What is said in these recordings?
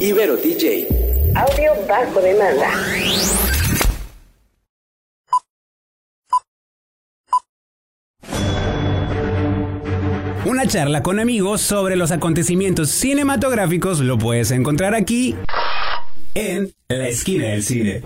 Ibero DJ. Audio bajo demanda. Una charla con amigos sobre los acontecimientos cinematográficos lo puedes encontrar aquí en La Esquina del Cine.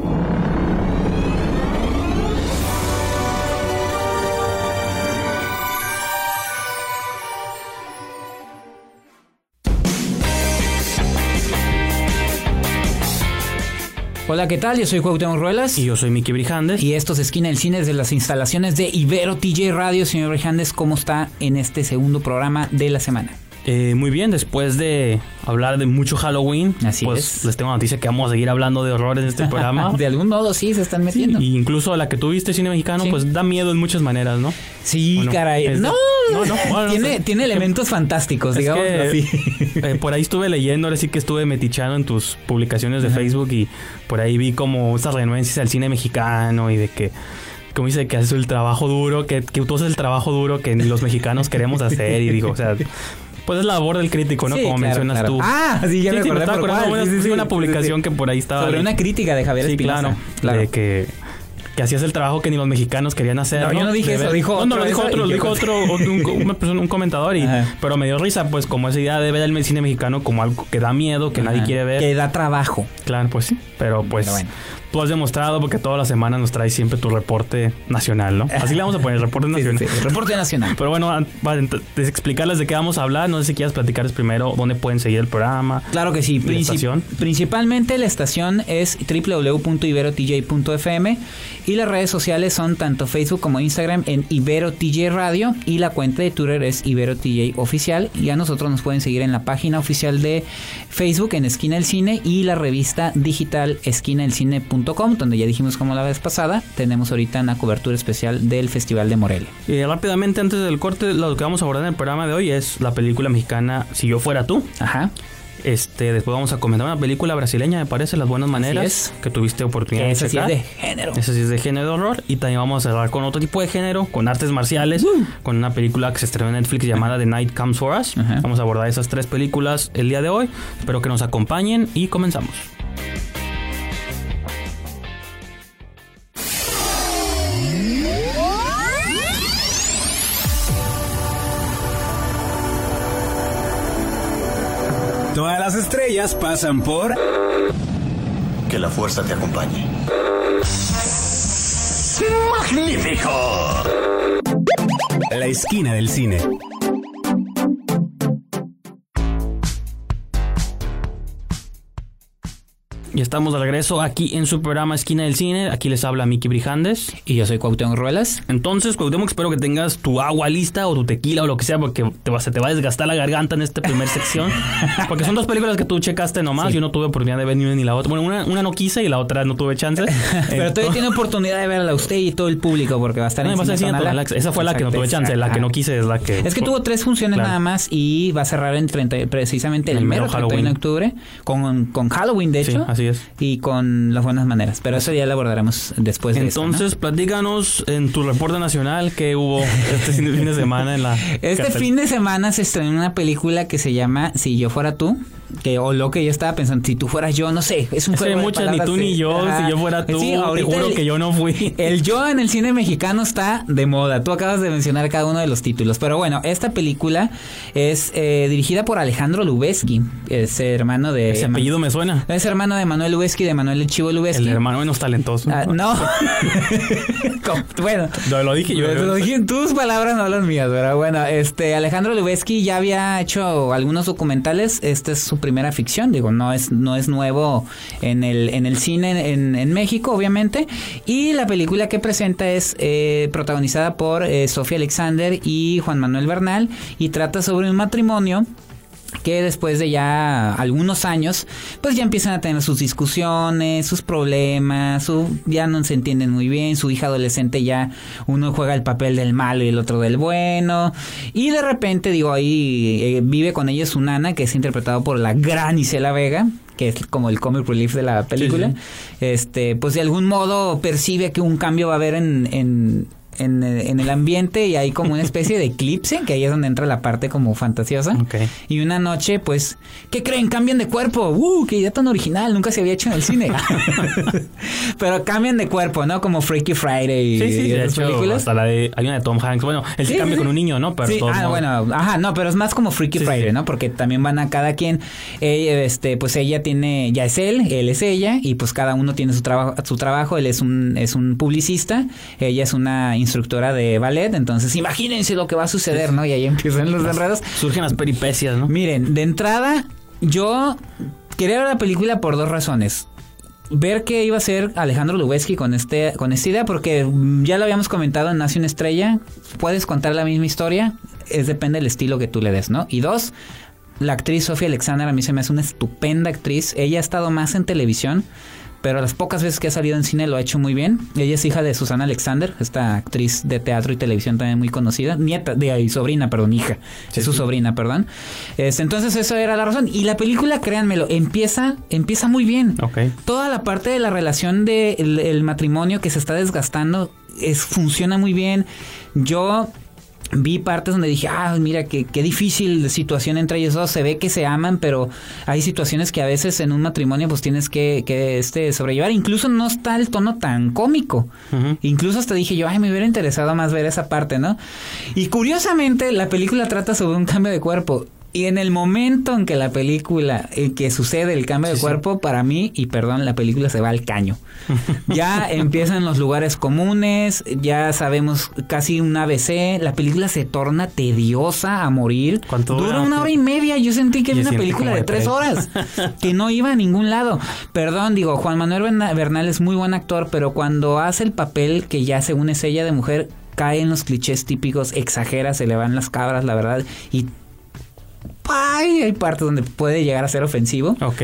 Hola, ¿qué tal? Yo soy Cuauhtémoc Ruelas. Y yo soy Miki Brijandes. Y esto es Esquina del Cine desde las instalaciones de Ibero TJ Radio. Señor Brijandes, ¿cómo está en este segundo programa de la semana? Eh, muy bien, después de hablar de mucho Halloween, Así pues es. les tengo noticia que vamos a seguir hablando de horror en este programa. de algún modo sí se están metiendo. Y incluso la que tuviste cine mexicano, Sí. pues da miedo en muchas maneras, ¿no? Sí, Bueno, caray. es- No, no, no, bueno, no tiene, sé. tiene elementos fantásticos, digamos que, así. eh, por ahí estuve leyendo, ahora sí que estuve metichando en tus publicaciones de Facebook y por ahí vi como estas renuencias al cine mexicano y de que, como dice, que haces el trabajo duro, que, que tú haces el trabajo duro que los mexicanos queremos hacer y digo, o sea, pues es la labor del crítico, ¿no? Sí, como claro, mencionas claro. tú. Ah, sí, ya Sí, me sí, acordé estaba por acordando, cuál. Sí, una publicación que por ahí estaba Sobre una crítica de Javier Espinosa. claro, claro. de que que hacías el trabajo que ni los mexicanos querían hacer. No, yo no dije eso, dijo No, no, otro lo dijo otro, lo dijo otro, un, un- un comentador, y, Ajá. pero me dio risa, pues como esa idea de ver el cine mexicano como algo que da miedo, que nadie quiere ver. Que da trabajo. Claro, pues sí, pero pues Pero bueno. Tú has demostrado porque todas las semanas nos traes siempre tu reporte nacional, ¿no? Así le vamos a poner, reporte nacional. Sí, sí, sí. Reporte nacional. Pero bueno, para explicarles de qué vamos a hablar, no sé si quieras platicarles primero dónde pueden seguir el programa. Claro que sí. ¿Y la Princip- estación? Principalmente la estación es www.iberotj.fm y las redes sociales son tanto Facebook como Instagram en Ibero TJ Radio y la cuenta de Twitter es Ibero TJ Oficial y a nosotros nos pueden seguir en la página oficial de Facebook en Esquina del Cine y la revista digital esquinaelcine.com donde ya dijimos como la vez pasada tenemos ahorita una cobertura especial del Festival de Morelia. Y rápidamente, antes del corte, lo que vamos a abordar en el programa de hoy es la película mexicana Si yo fuera tú. Ajá. Este, después vamos a comentar una película brasileña, me parece, Las Buenas Maneras, que tuviste oportunidad de checar. de género. Esa sí es de género de horror. Y también vamos a cerrar con otro tipo de género, con artes marciales, con una película que se estrenó en Netflix llamada The Night Comes For Us. Vamos a abordar esas tres películas el día de hoy. Espero que nos acompañen y comenzamos. Las estrellas pasan por Que la fuerza te acompañe. ¡Magnífico! La Esquina del Cine. Y estamos de regreso aquí en su programa Esquina del Cine. Aquí les habla Miki Brijandes. Y yo soy Cuauhtémoc Ruelas. Entonces, Cuauhtémoc, espero que tengas tu agua lista o tu tequila o lo que sea, porque te va, se te va a desgastar la garganta en esta primera sección. Porque son dos películas que tú checaste nomás. Yo no tuve oportunidad de ver ni una ni la otra. Bueno, una, una no quise y la otra no tuve chance. Pero todavía tiene oportunidad de verla usted y todo el público porque va a estar No, en ser Cine Tonalá. Tonalá. Esa fue la que no tuve chance. La que no quise es la que. Es que tuvo tres funciones Claro. nada más y va a cerrar en 30, precisamente el, El mero mero 31 de Halloween. octubre con, con Halloween, de Sí, hecho. Así es. Y con las buenas maneras. Pero eso ya lo abordaremos después de eso, ¿no? Entonces, platícanos en tu reporte nacional que hubo este fin de- fin de semana en la. Este cartel- fin de semana se estrenó una película que se llama Si yo fuera tú, que o lo que yo estaba pensando, si tú fueras yo, no sé, es un juego de muchas, ni tú ni yo. Ajá. Si yo fuera tú, Sí, te juro el- que yo no fui. El yo en el cine mexicano está de moda. Tú acabas de mencionar cada uno de los títulos. Pero bueno, esta película es eh, dirigida por Alejandro Lubeski, es hermano de... Ese apellido me suena. Es hermano de Manuel Lubeski, de Manuel el Chivo Lubeski. El hermano menos talentoso. Ah, no. Bueno. Lo, lo dije yo. Lo dije en tus palabras, no las mías, pero bueno, este Alejandro Lubeski ya había hecho algunos documentales, esta es su primera ficción, digo, no es no es nuevo en el en el cine en, México, obviamente, y la película que presenta es eh, protagonizada por eh, Sofía Alexander y Juan Manuel Bernal y trata sobre un matrimonio que después de ya algunos años, pues ya empiezan a tener sus discusiones, sus problemas, su, ya no se entienden muy bien, su hija adolescente ya uno juega el papel del malo y el otro del bueno, y de repente digo ahí eh, vive con ella su nana que es interpretado por la gran Isela Vega que es como el comic relief de la película, Sí, este, pues de algún modo percibe que un cambio va a haber en, en en, el- en el ambiente y hay como una especie de eclipse, que ahí es donde entra la parte como fantasiosa. Y una noche, pues, ¿qué creen? Cambian de cuerpo. ¡Uh! ¡Qué idea tan original! Nunca se había hecho en el cine. Pero cambian de cuerpo, ¿no? Como Freaky Friday Sí, sí, y de hecho, películas. hasta la de... Hay una de Tom Hanks. Bueno, él sí, Sí, cambia sí, con un niño, ¿no? Pero Sí, todos ah, bueno, ajá, no, pero es más como Freaky Friday. ¿no? Porque también van a cada quien, ella, este, pues ella tiene, ya es él, él es ella, y pues cada uno tiene su trabajo, su trabajo, él es un, es un publicista, ella es una instructora de ballet, entonces imagínense lo que va a suceder, ¿no? Y ahí empiezan los enredos. Surgen las peripecias, ¿no? Miren, de entrada, yo quería ver la película por dos razones. Ver qué iba a hacer Alejandro Lubezki con este con esta idea, porque ya lo habíamos comentado en Nace una estrella, puedes contar la misma historia, es depende del estilo que tú le des, ¿no? Y dos, la actriz Sofía Alexander a mí se me hace una estupenda actriz. Ella ha estado más en televisión, pero las pocas veces que ha salido en cine lo ha hecho muy bien. Ella es hija de Susana Alexander, esta actriz de teatro y televisión también muy conocida. Nieta, de ahí, sobrina, perdón, hija. es su sobrina, perdón. Este, entonces, eso era la razón. Y la película, créanmelo, empieza, empieza muy bien. Toda la parte de la relación del el matrimonio que se está desgastando es, funciona muy bien. Yo vi partes donde dije, ah, mira, qué, qué difícil situación entre ellos dos. Se ve que se aman, pero hay situaciones que a veces en un matrimonio pues tienes que, que este, sobrellevar. Incluso no está el tono tan cómico. Incluso hasta dije yo, ay, me hubiera interesado más ver esa parte, ¿no? Y curiosamente, la película trata sobre un cambio de cuerpo. Y en el momento en que la película, en que sucede el cambio de cuerpo, para mí, y perdón, la película se va al caño. ya empiezan los lugares comunes, ya sabemos casi un ABC, la película se torna tediosa a morir. ¿Cuánto Dura dura? una hora y media, yo sentí que era una película de tres horas, que no iba a ningún lado. Perdón, digo, Juan Manuel Berna- Bernal es muy buen actor, pero cuando hace el papel que ya según es ella de mujer, cae en los clichés típicos, exagera, se le van las cabras, la verdad, y ¡ay! hay partes donde puede llegar a ser ofensivo. Ok.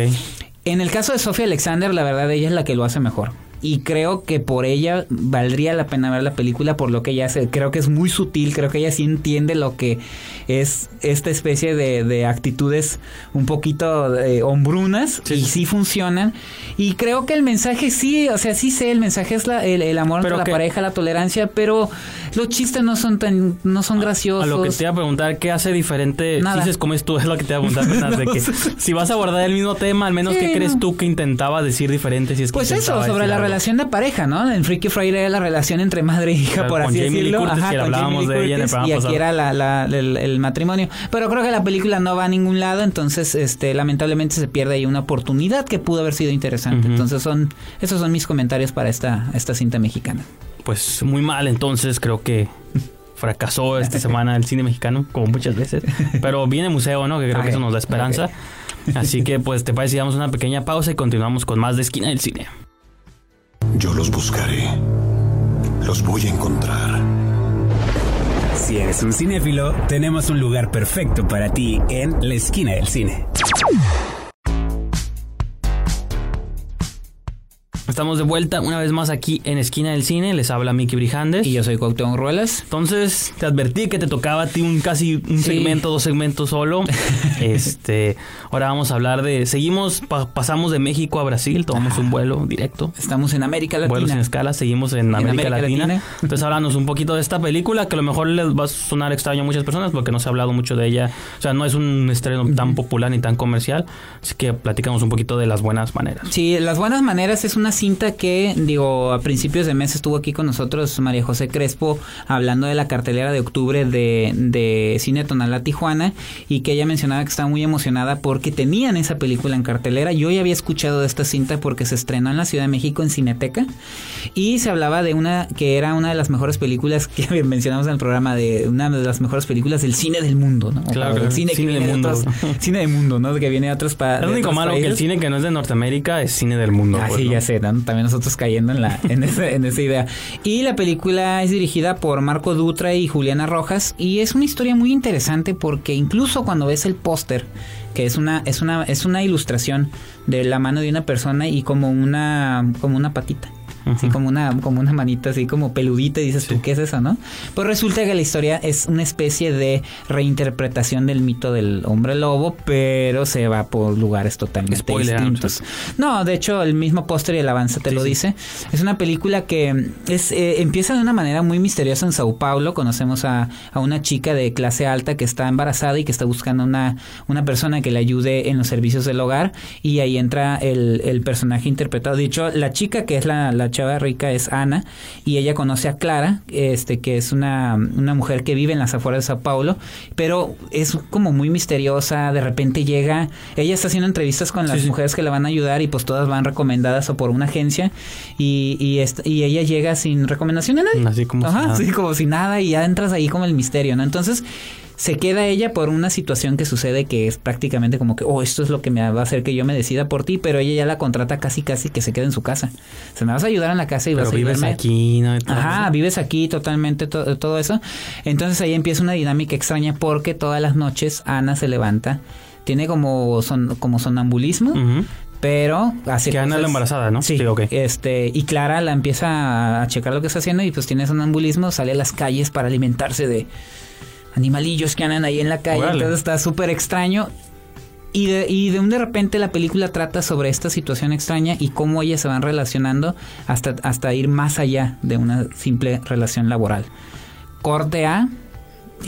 En el caso de Sofía Alexander, la verdad, ella es la que lo hace mejor. Y creo que por ella valdría la pena ver la película por lo que ella hace. Creo que es muy sutil, creo que ella sí entiende lo que es esta especie de, de actitudes un poquito eh, hombrunas y sí funcionan. Y creo que el mensaje sí, o sea, sí sé, el mensaje es la- el, el amor entre la pareja, la tolerancia, pero los chistes no son tan, no son graciosos. A lo que te iba a preguntar, ¿qué hace diferente? Nada. Si dices cómo es tú, es lo que te iba a preguntar. apenas, de que si vas a abordar el mismo tema, al menos, Sí, ¿qué crees tú que intentaba decir diferente? Si es que Pues eso, sobre la? Relación de pareja, ¿no? En Freaky Friday era la relación entre madre e hija, por con así Jamie decirlo. Curtis, que con hablábamos Jamie de ella en el Curtis, programa y aquí pasado. era la- la- el, el matrimonio. Pero creo que la película no va a ningún lado, entonces este lamentablemente se pierde ahí una oportunidad que pudo haber sido interesante. Entonces son esos son mis comentarios para esta, esta cinta mexicana. Pues muy mal, entonces creo que fracasó esta semana el cine mexicano, como muchas veces. Pero viene museo, ¿no? Que creo que eso nos da esperanza. Así que, pues, te parece, damos una pequeña pausa y continuamos con más de Esquina del Cine. Yo los buscaré. Los voy a encontrar. Si eres un cinéfilo, tenemos un lugar perfecto para ti en la esquina del cine. Estamos de vuelta una vez más aquí en Esquina del Cine. Les habla Miki Brijandes. Y yo soy Cuauhtémoc Ruelas. Entonces, te advertí que te tocaba a ti un casi un Sí. segmento, dos segmentos solo. este, ahora vamos a hablar de seguimos pa- pasamos de México a Brasil, tomamos un vuelo directo. Estamos en América Vuelos sin Latina. escala, seguimos en América, América Latina. Latina. Entonces, háblanos un poquito de esta película que a lo mejor les va a sonar extraño a muchas personas porque no se ha hablado mucho de ella. O sea, no es un estreno tan popular ni tan comercial. Así que platicamos un poquito de las buenas maneras. Sí, Las Buenas Maneras es una cinta que, digo, a principios de mes estuvo aquí con nosotros María José Crespo hablando de la cartelera de octubre de, de Cine Tonalá Tijuana y que ella mencionaba que estaba muy emocionada porque tenían esa película en cartelera. Yo ya había escuchado de esta cinta porque se estrenó en la Ciudad de México en Cineteca y se hablaba de una que era una de las mejores películas que mencionamos en el programa, de una de las mejores películas del cine del mundo, ¿no? Claro, claro, cine, que cine de mundo. otros- cine del mundo, ¿no? Que viene de otros pa- Es de lo único malo que el países. cine que no es de Norteamérica es cine del mundo. Ah, pues, sí, ¿no? ya sé, ¿no? También nosotros cayendo en, la, en, ese- en esa idea. Y la película es dirigida por Marco Dutra y Juliana Rojas y es una historia muy interesante porque incluso cuando ves el póster, que es una, es una, es una ilustración de la mano de una persona y como una, como una patita. Así como una, como una manita así como peludita y dices tú. ¿qué es eso, no? Pues resulta que la historia es una especie de reinterpretación del mito del hombre lobo, pero se va por lugares totalmente Spoiler, distintos. No, de hecho, el mismo póster y el avance te Sí, lo sí. dice. Es una película que es eh, empieza de una manera muy misteriosa en Sao Paulo. Conocemos a, a una chica de clase alta que está embarazada y que está buscando una, una persona que le ayude en los servicios del hogar. Y ahí entra el, el personaje interpretado. De hecho, la chica que es la, la chava rica es Ana y ella conoce a Clara, este que es una, una mujer que vive en las afueras de Sao Paulo, pero es como muy misteriosa. De repente llega, ella está haciendo entrevistas con las Sí, sí. mujeres que le van a ayudar y pues todas van recomendadas o por una agencia y, y, esta- y ella llega sin recomendación de nadie. Así como si Ajá, nada. sí, como si nada y ya entras ahí como el misterio, ¿no? Entonces se queda ella por una situación que sucede que es prácticamente como que, oh, esto es lo que me va a hacer que yo me decida por ti, pero ella ya la contrata casi casi que se quede en su casa. Se me vas a ayudar en la casa y Pero vas a vives ayudarme. aquí, ¿no? Ajá, eso. vives aquí totalmente to- todo eso. Entonces ahí empieza una dinámica extraña porque todas las noches Ana se levanta, tiene como son como sonambulismo, pero hace Que Ana es la embarazada, ¿no? Sí, Sí, ok. este y Clara la empieza a checar lo que está haciendo y pues tiene sonambulismo, sale a las calles para alimentarse de animalillos que andan ahí en la calle, Órale. entonces está súper extraño. Y de, y de un de repente la película trata sobre esta situación extraña y cómo ellas se van relacionando hasta, hasta ir más allá de una simple relación laboral. Corte A,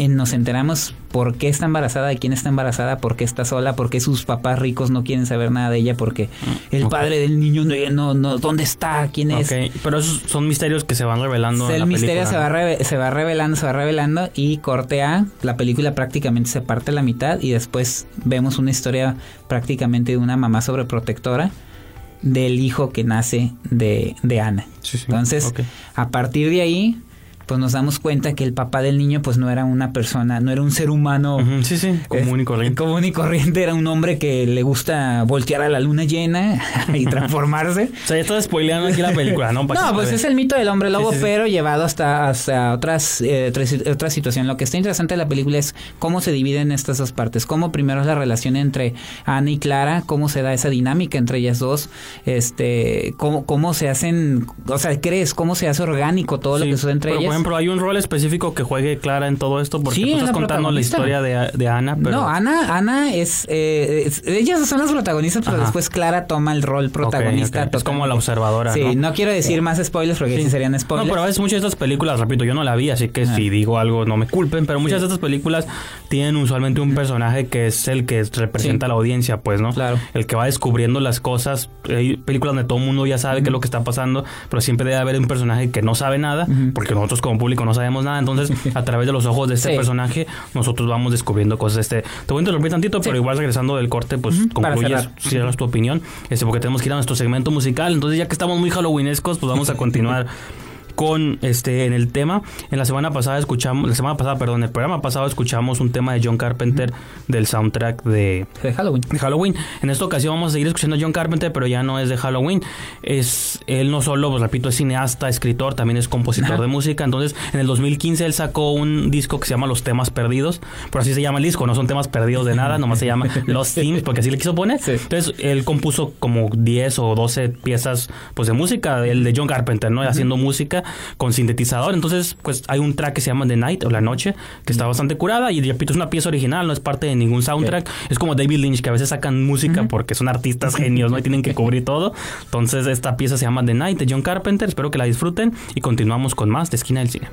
nos enteramos por qué está embarazada, de quién está embarazada, por qué está sola, por qué sus papás ricos no quieren saber nada de ella, porque el Mm, ok. padre del niño no, no, no- ¿dónde está? ¿Quién es? Ok, pero esos son misterios que se van revelando en el la misterio película, se va, se va revelando, se va revelando y corte A, la película prácticamente se parte a la mitad y después vemos una historia prácticamente de una mamá sobreprotectora del hijo que nace de, de Ana. Sí, sí. Entonces, a partir de ahí, pues nos damos cuenta que el papá del niño pues no era una persona, no era un ser humano Sí, sí, común y corriente. Común y corriente era un hombre que le gusta voltear a la luna llena y transformarse. O sea, ya estás spoileando aquí la película, ¿no? Para No, pues es el mito del hombre lobo, Sí, pero llevado hasta, hasta otras, eh, otras, otra situación. Lo que está interesante de la película es cómo se dividen estas dos partes. Cómo primero es la relación entre Ana y Clara, cómo se da esa dinámica entre ellas dos, este, cómo, cómo se hacen, o sea, crees, cómo se hace orgánico todo lo que sucede entre ellas. Ejemplo, hay un rol específico que juegue Clara en todo esto porque Sí, tú es estás contando la historia de, de Ana, pero No, Ana, Ana es, eh, es- ellas son las protagonistas, pero Ajá. después Clara toma el rol protagonista. Es como la observadora, Sí, ¿no? no, quiero decir más spoilers porque sí, serían No, spoilers. pero a veces muchas de estas películas, repito, yo no la vi, así que si digo algo no me culpen, pero muchas de estas películas tienen usualmente un personaje que es el que representa a la audiencia, pues, ¿no? Claro. El que va descubriendo las cosas. Hay películas donde todo el mundo ya sabe qué es lo que está pasando, pero siempre debe haber un personaje que no sabe nada, porque nosotros como público no sabemos nada, entonces a través de los ojos de este Sí. personaje nosotros vamos descubriendo cosas. Este, te voy a interrumpir tantito, pero igual regresando del corte, pues para concluyes, cerrar. cierras tu opinión, este, porque tenemos que ir a nuestro segmento musical, entonces ya que estamos muy halloweenescos, pues vamos a continuar con este en el tema. En la semana pasada escuchamos, la semana pasada, perdón, el programa pasado escuchamos un tema de John Carpenter del soundtrack de, De Halloween. de Halloween. En esta ocasión vamos a seguir escuchando a John Carpenter, pero ya no es de Halloween. Es él no solo, pues repito, es cineasta, escritor, también es compositor Ajá. de música. Entonces, en el 2015 él sacó un disco que se llama Los temas perdidos, pero así se llama el disco, no son temas perdidos de nada, nomás se llama Los Themes, porque así le quiso poner. Sí. Entonces, él compuso como 10 o 12 piezas pues de música, el de John Carpenter, ¿no? Haciendo música con sintetizador. Entonces, pues hay un track que se llama The Night o La Noche, que está bastante curada y repito, es una pieza original, no es parte de ningún soundtrack. Es como David Lynch, que a veces sacan música porque son artistas genios, ¿no? Y tienen que cubrir todo. Entonces, esta pieza se llama The Night de John Carpenter. Espero que la disfruten y continuamos con más de Esquina del Cine.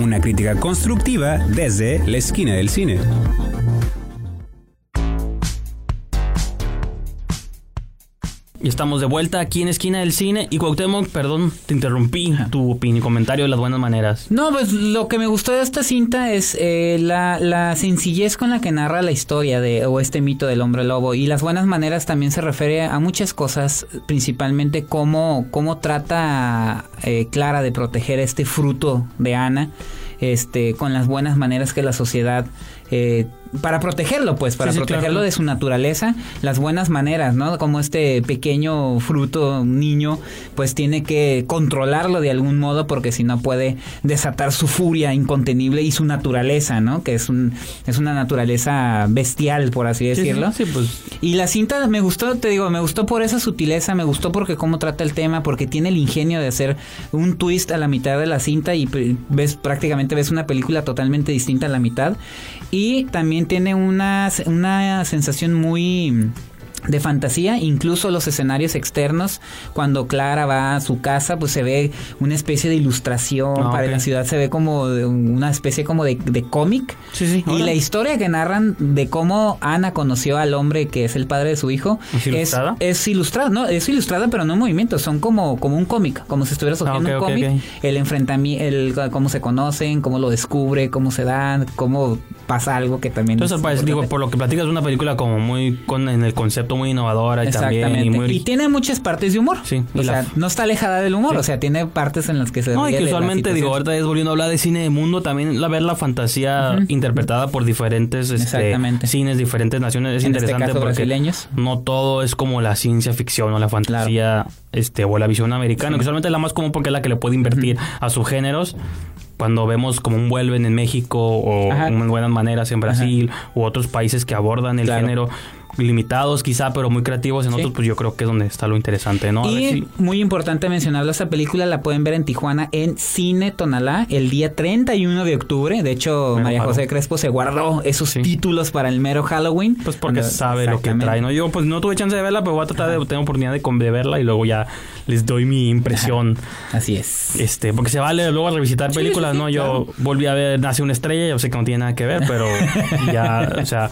Una crítica constructiva desde la esquina del cine. Y estamos de vuelta aquí en Esquina del Cine. Y Cuauhtémoc, perdón, te interrumpí tu opinión, comentario de las buenas maneras. No, pues lo que me gustó de esta cinta es eh, la, la sencillez con la que narra la historia de o este mito del hombre lobo. Y las buenas maneras también se refiere a muchas cosas, principalmente cómo, cómo trata eh, Clara de proteger este fruto de Ana. Este, con las buenas maneras que la sociedad eh, para protegerlo, pues, para Sí, sí, protegerlo claro. de su naturaleza, las buenas maneras, ¿no? Como este pequeño fruto, niño, pues tiene que controlarlo de algún modo porque si no puede desatar su furia incontenible y su naturaleza, ¿no? Que es un es una naturaleza bestial, por así Sí, sí, decirlo. Sí, pues. Y la cinta me gustó, te digo, me gustó por esa sutileza, me gustó porque cómo trata el tema, porque tiene el ingenio de hacer un twist a la mitad de la cinta y p- ves prácticamente ves una película totalmente distinta a la mitad. Y también tiene una, sensación muy de fantasía, incluso los escenarios externos, cuando Clara va a su casa, pues se ve una especie de ilustración, Ah, para la ciudad se ve como de una especie como de, de cómic. Sí, sí. Y la historia que narran de cómo Ana conoció al hombre que es el padre de su hijo ¿Es ilustrada? es ilustrada, no, es ilustrada pero no en movimiento, son como, como un cómic, como si estuvieras Ah, ok, un cómic, ok. el enfrentamiento, el cómo se conocen, cómo lo descubre, cómo se dan, cómo pasa algo que también Entonces, es pues, digo, por lo que platicas, es una película como muy con en el concepto muy innovadora y también. Y Y, muy ori- tiene muchas partes de humor. Sí, y O sea, no está alejada del humor. Sí. O sea, tiene partes en las que se No, y que usualmente, digo, ahorita es volviendo a hablar de cine de mundo, también la ver la fantasía interpretada por diferentes este, cines, diferentes naciones, es En este interesante caso, porque brasileños. no todo es como la ciencia ficción o la fantasía este o la visión americana, que usualmente es la más común porque es la que le puede invertir a sus géneros. Cuando vemos como un vuelven en México o Ajá. en buenas maneras en Brasil u otros países que abordan el Claro. género limitados quizá, pero muy creativos en Sí. otros, pues yo creo que es donde está lo interesante, ¿no? A Y si- muy importante mencionarlo, esta película la pueden ver en Tijuana en Cine Tonalá el día 31 de octubre. De hecho, Mero María. José Crespo se guardó esos Sí. títulos para el mero Halloween. Pues porque Cuando- sabe lo que trae, ¿no? Yo pues no tuve chance de verla, pero voy a tratar de tener oportunidad de, de verla y luego ya les doy mi impresión. Así es. Este, porque se vale luego revisitar Sí, películas, ¿no? Yo claro. volví a ver Nace una estrella, yo sé que no tiene nada que ver, pero ya, o sea,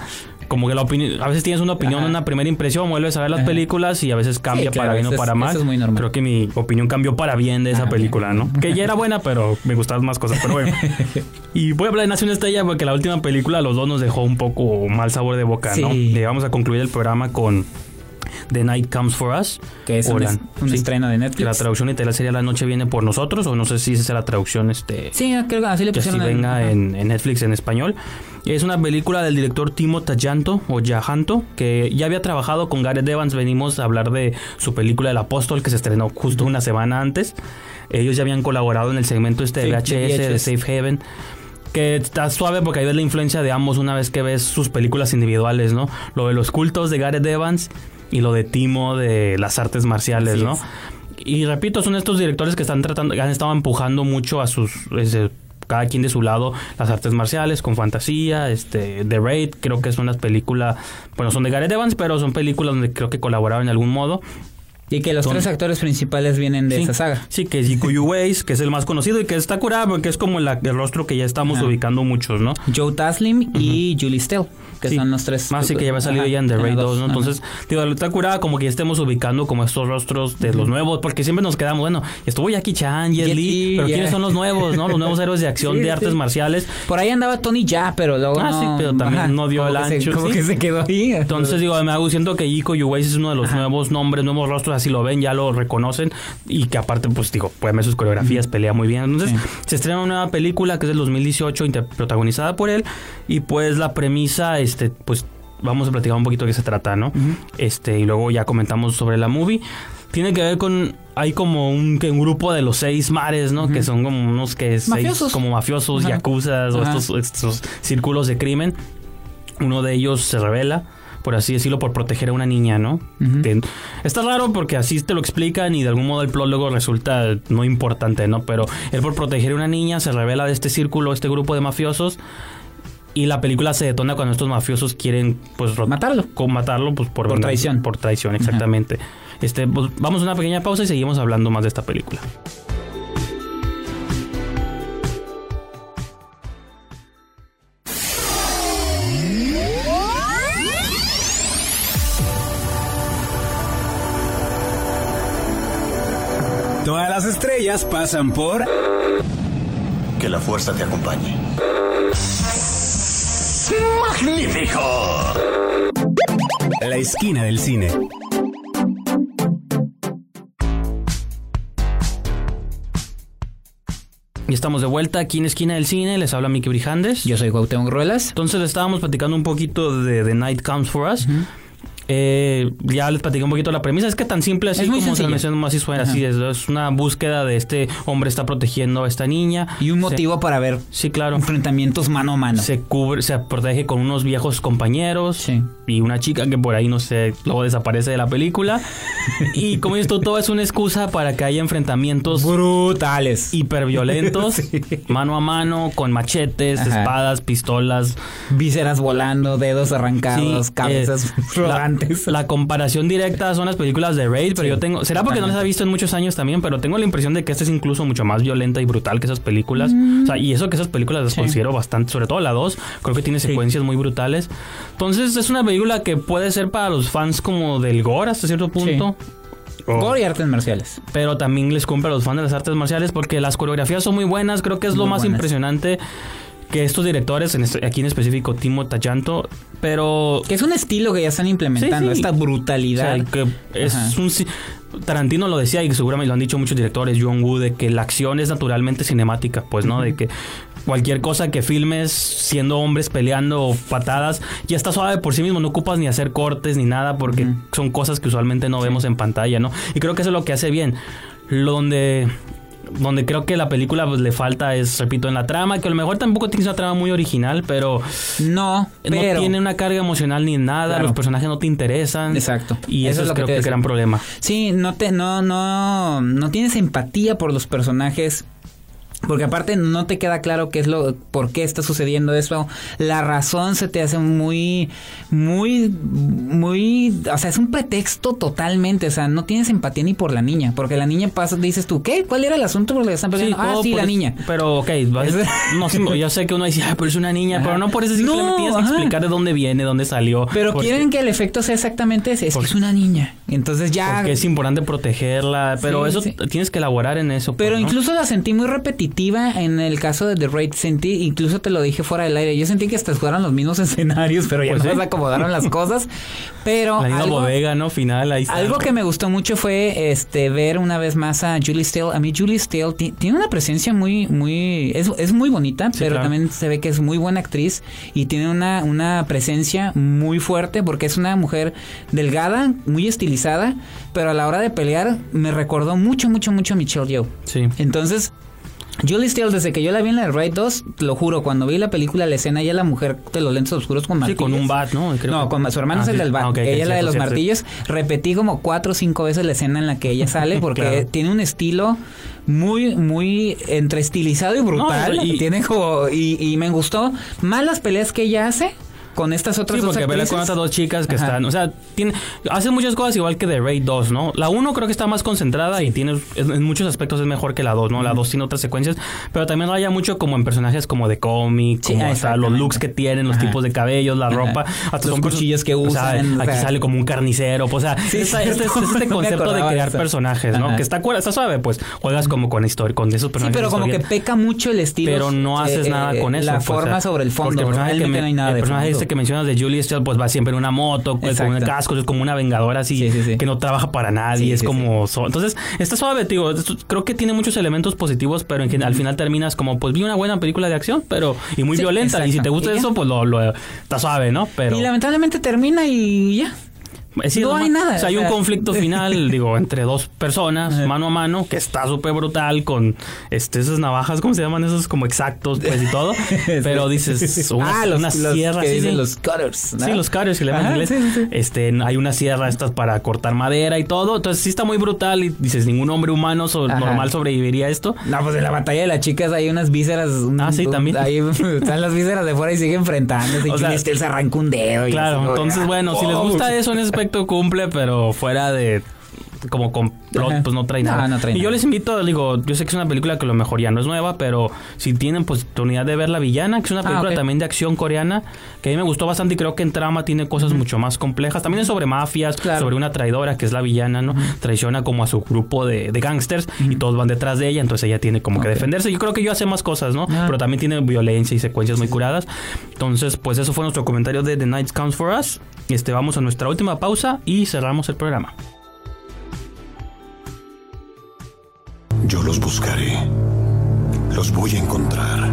como que la opinión, a veces tienes una opinión, Ajá. una primera impresión, vuelves a ver las Ajá. películas y a veces cambia Sí, claro, para bien o para mal. eso es muy normal. Creo que mi opinión cambió para bien de esa película, ¿no? Que ya era buena, pero me gustaban más cosas, pero bueno. y voy a hablar de Nace una estrella porque la última película los dos nos dejó un poco mal sabor de boca, ¿no? Le vamos a concluir el programa con The Night Comes for Us. Que es un, la- un sí. estreno de Que la Netflix. traducción literal sería La noche viene por nosotros, o no sé si esa es la traducción este Sí, creo que así le que así pusieron. venga en, en Netflix en español. Es una película del director Timo Tajanto o Yajanto, que ya había trabajado con Gareth Evans. Venimos a hablar de su película El Apóstol, que se estrenó justo una semana antes. Ellos ya habían colaborado en el segmento este de VHS, de. Safe Haven. Que está suave porque ahí ves la influencia de ambos una vez que ves sus películas individuales, ¿no? Lo de los cultos de Gareth Evans y lo de Timo de las artes marciales, Así ¿no? es. Y repito, son estos directores que están tratando, han estado empujando mucho a sus, ese, cada quien de su lado, las artes marciales con fantasía, este, The Raid, creo que es una película, bueno, son de Gareth Evans, pero son películas donde creo que colaboraron en algún modo. Y que los Son- tres actores principales vienen de sí, esa saga. Sí, que es Ikuyu Ways, que es el más conocido y que está curado porque es como la- el rostro que ya estamos Ajá. ubicando muchos, ¿no? Joe Taslim y Julie Stell, que Sí. son los tres. Más sí que ya había salido ya en The Raid la 2, ¿no? ajá. Entonces, digo, está curada como que ya estemos ubicando como estos rostros de los nuevos, porque siempre nos quedamos, bueno, estuvo Jackie Chan, Jet Jet Li, Li, pero. ¿quiénes son los nuevos, no? Los nuevos héroes de acción Sí, de artes sí. marciales. Por ahí andaba Tony ya, pero luego Ah, no. sí, pero también no dio el que se- ancho, como que se quedó ahí. Entonces digo, me hago siento que Iko Uwais es uno de los Ajá. nuevos nombres, nuevos rostros, así lo ven, ya lo reconocen y que aparte, pues digo, pueden ver sus coreografías, pelea muy bien. Entonces Sí. se estrena una nueva película que es del 2018, inter- protagonizada por él y pues la premisa, este, pues vamos a platicar un poquito de qué se trata, ¿no? Este y luego ya comentamos sobre la movie. Tiene que ver con hay como un, que un grupo de los seis mares, ¿no? Que son como unos que seis- Mafiosos. como mafiosos, yakuzas o estos, estos círculos de crimen. Uno de ellos se revela, por así decirlo, por proteger a una niña, ¿no? Te- Está raro porque así te lo explican y de algún modo el plot luego resulta no importante, ¿no? Pero él por proteger a una niña se revela de este círculo, este grupo de mafiosos. Y la película se detona cuando estos mafiosos quieren, pues, Matarlo. con matarlo, pues, por, Por venganza, traición. Por traición, exactamente. Este, pues, vamos a una pequeña pausa y seguimos hablando más de esta película. Todas las estrellas pasan por... Que la fuerza te acompañe. ¡Magnífico! La esquina del cine. Y estamos de vuelta aquí en Esquina del Cine. Les habla Miki Brijandes. Yo soy Cuauhtémoc Ruelas. Entonces estábamos platicando un poquito de The Night Comes For Us. Eh, ya les platiqué un poquito la premisa. Es que tan simple así Es muy como se sencilla. lo menciono, así suena. Así es, es una búsqueda de este hombre está protegiendo a esta niña. Y un Se- motivo para ver sí, claro. enfrentamientos mano a mano. Se cubre, se protege con unos viejos compañeros Sí. Y una chica que por ahí no sé, luego desaparece de la película. y como esto todo es una excusa para que haya enfrentamientos Brutales. hiperviolentos, mano a mano, con machetes, Ajá. espadas, pistolas. Vísceras volando, dedos arrancados, Sí, cabezas eh, rodantes. La, la comparación directa son las películas de Raid, pero Sí, yo tengo. Será porque no las he visto en muchos años también, pero tengo la impresión de que esta es incluso mucho más violenta y brutal que esas películas. O sea, y eso que esas películas las Sí. considero bastante, sobre todo la 2, creo que tiene secuencias muy brutales. Entonces, es una película que puede ser para los fans como del gore hasta cierto punto. O- Gore y artes marciales. pero también les cumple a los fans de las artes marciales porque las coreografías son muy buenas. Creo que es lo más buenas. impresionante que estos directores, en este- aquí en específico Timo Tayanto, pero Que es un estilo que ya están implementando, Sí, sí. esta o sea, brutalidad. que es Ajá. un Tarantino lo decía y seguramente lo han dicho muchos directores, John Woo, de que la acción es naturalmente cinemática, pues, ¿no? De que cualquier cosa que filmes siendo hombres peleando patadas ya está suave por sí mismo, no ocupas ni hacer cortes ni nada porque son cosas que usualmente no vemos en pantalla, ¿no? Y creo que eso es lo que hace bien. Lo donde donde creo que la película pues, le falta es, repito, en la trama, que a lo mejor tampoco tiene una trama muy original, pero no, pero... no tiene una carga emocional ni nada, Claro. los personajes no te interesan. Exacto. Y eso, es, lo creo que el decía. gran problema. Sí, no te, no, no, no tienes empatía por los personajes. Porque aparte no te queda claro qué es lo, por qué está sucediendo eso. La razón se te hace muy, muy, muy, o sea, es un pretexto totalmente. O sea, no tienes empatía ni por la niña. Porque la niña pasa, dices tú, ¿qué? ¿Cuál era el asunto por el que están peleando? ah, todo sí, la es- niña. Pero, ok, no, sé, yo sé que uno dice, ah, pero es una niña, Ajá. pero no por eso simplemente No, tienes que ajá. explicar de dónde viene, dónde salió. Pero quieren que el efecto sea exactamente ese. Es que es una niña. Entonces ya. Porque es importante protegerla, pero Sí, eso sí. tienes que elaborar en eso. pues, Pero ¿no? incluso la sentí muy repetitiva en el caso de The Raid. Sentí, incluso te lo dije fuera del aire. Yo sentí que hasta fueran los mismos escenarios, pero ya Pues no sí. se acomodaron las cosas. Pero La algo, bodega, ¿no? Final, ahí está. algo que me gustó mucho fue este ver una vez más a Julie Steele. A mí Julie Steele ti- tiene una presencia muy, muy, es, es muy bonita, Sí, pero claro. también se ve que es muy buena actriz y tiene una, una presencia muy fuerte porque es una mujer delgada, muy estilizada, pero a la hora de pelear me recordó mucho, mucho, mucho a Michelle Yeoh. Sí. Entonces, Julie Steele, desde que yo la vi en la Raid 2, te lo juro, cuando vi la película, la escena, ella la mujer de los lentes oscuros con Sí, martillos. con un bat, ¿no? Creo no, con su hermano Ah, es el sí. del bat. Ah, ok, ok, ella la de los cierto. martillos. Repetí como cuatro o cinco veces la escena en la que ella sale porque Claro. tiene un estilo muy, muy entre estilizado y brutal. No, y- tiene como, y, y me gustó más las peleas que ella hace con estas otras Sí, dos porque actrices. con otras dos chicas que Ajá. están, o sea, tiene, hace muchas cosas igual que The Raid 2, ¿no? La 1 creo que está más concentrada y tiene, en muchos aspectos es mejor que la 2, ¿no? La 2 tiene otras secuencias, pero también raya mucho como en personajes como de cómic, Sí, como hasta los looks que tienen, los Ajá. tipos de cabellos, la Ajá. ropa, hasta Los cuchillos que o sea, usan, o aquí sea. sale como un carnicero, pues, o sea, Sí, esta- este, este, este No concepto de de crear eso. personajes, ¿no? Que está, está suave, pues, juegas como con historia, con esos Sí, personajes. pero como que peca mucho el estilo. pero no haces eh, nada con eh, eso. La pues, o forma sea, sobre el fondo. Porque el personaje, que, me- no hay nada el de personaje. Este que mencionas de Julie pues va siempre en una moto, pues, con un casco, es como una vengadora así, Sí, sí, sí. que no trabaja para nadie, es como... so- Entonces, está suave, digo, creo que tiene muchos elementos positivos, pero en al final terminas como, pues vi una buena película de acción, pero... Y muy violenta, y si te gusta eso, pues lo, lo- está suave, ¿no? Pero... Y lamentablemente termina y ya. Sí, No hay nada, O sea, hay o un sea. conflicto final, digo, entre dos personas, mano a mano, que está súper brutal con este, esas navajas, ¿cómo se llaman? Esos como exactos, pues, y todo. Pero dices, una, ah, los, una los sierra que así, dicen sí. los cutters. ¿no? Sí, los cutters que le llaman en inglés. sí, sí, sí. Este, hay una sierra estas para cortar madera y todo. Entonces sí está muy brutal y dices, ningún hombre humano so- Ajá. normal sobreviviría a esto. No, pues en la batalla de las chicas hay unas vísceras. un- Ah, sí, también. Ahí están las vísceras de fuera y sigue enfrentándose. O Y sea, Julie Steele se arranca un dedo. y Claro, así, entonces bueno, si les gusta eso en ese cumple, pero fuera de como con plot, Ajá. pues no trae nada. no trae y yo les invito, digo, yo sé que es una película que a lo mejor ya no es nueva, pero si tienen oportunidad de ver La Villana, que es una Ah, película también de acción coreana, que a mí me gustó bastante y creo que en trama tiene cosas mucho más complejas. También es sobre mafias, Claro. sobre una traidora que es la villana, ¿no? Traiciona como a su grupo de, de gángsters y todos van detrás de ella, entonces ella tiene como que defenderse. Yo creo que yo hace más cosas, ¿no? Ah. Pero también tiene violencia y secuencias muy curadas. Entonces, pues eso fue nuestro comentario de The Night Comes For Us. Este, vamos a nuestra última pausa y cerramos el programa. Yo los buscaré. Los voy a encontrar.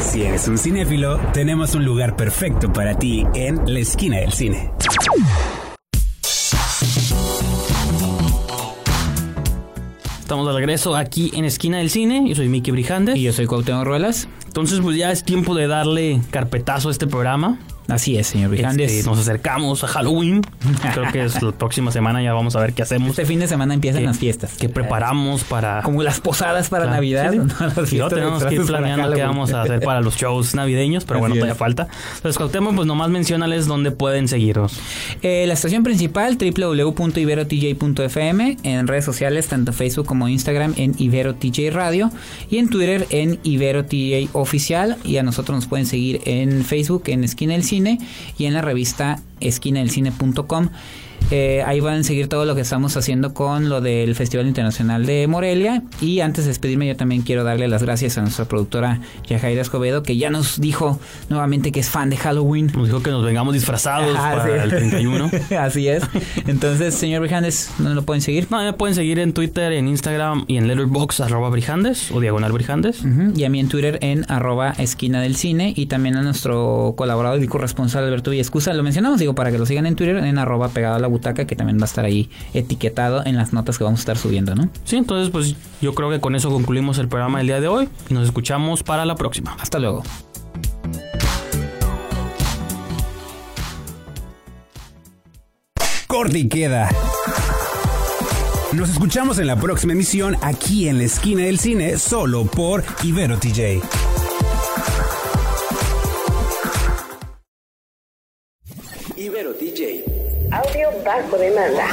Si eres un cinéfilo, tenemos un lugar perfecto para ti en la esquina del cine. Estamos de regreso aquí en Esquina del Cine. Yo soy Miki Brijandes. Y yo soy Cuauhtémoc Ruelas. Entonces, pues ya es tiempo de darle carpetazo a este programa. Así es, señor Brijandes. Este, nos acercamos a Halloween. Creo que es la próxima semana ya vamos a ver qué hacemos. Este fin de semana empiezan ¿Qué- las fiestas. ¿Qué preparamos para... Como las posadas para Claro, Navidad. sí, sí. tenemos que ir planeando qué vamos a hacer para los shows navideños, pero bueno, Así todavía es. falta. Entonces, Cuauhtémoc, pues nomás mencionales dónde pueden seguirnos. Eh, la estación principal, www.iberotj.fm. En redes sociales, tanto Facebook como Instagram, en IberoTJ Radio. Y en Twitter, en IberoTJ Oficial. Y a nosotros nos pueden seguir en Facebook, en Esquina del Cine. Y en la revista esquinadelcine.com. Eh, ahí van a seguir todo lo que estamos haciendo con lo del Festival Internacional de Morelia. Y antes de despedirme, yo también quiero darle las gracias a nuestra productora Yajaira Escobedo, que ya nos dijo nuevamente que es fan de Halloween. Nos dijo que nos vengamos disfrazados Ajá, para el 31. Así es. Entonces, señor Brijandes, ¿dónde lo pueden seguir? No, me pueden seguir en Twitter, en Instagram y en Letterboxd, arroba Brijandes o Diagonal Brijandes. Y a mí en Twitter en arroba esquina del cine y también a nuestro colaborador y corresponsal Alberto Villescusa. Lo mencionamos, digo, para que lo sigan en Twitter en arroba pegado a la butaca, que también va a estar ahí etiquetado en las notas que vamos a estar subiendo, ¿no? Sí, entonces pues yo creo que con eso concluimos el programa del día de hoy y nos escuchamos para la próxima. Hasta luego. Corte y queda. Nos escuchamos en la próxima emisión aquí en la esquina del cine, solo por Ibero TJ. Audio bajo demanda.